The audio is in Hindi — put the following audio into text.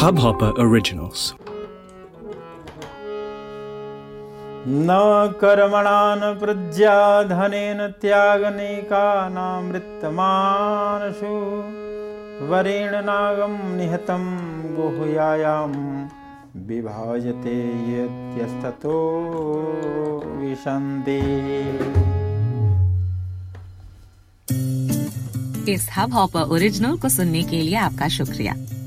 Hubhopper Originals. न कर्मणान् प्रज्या धनेन त्यागनेकानामृतमानसु वरेण नागं निहतं गुह्यायां विभाजते यत्यस्ततो विशन्ति इस हब हॉपर ओरिजिनल को सुनने के लिए आपका शुक्रिया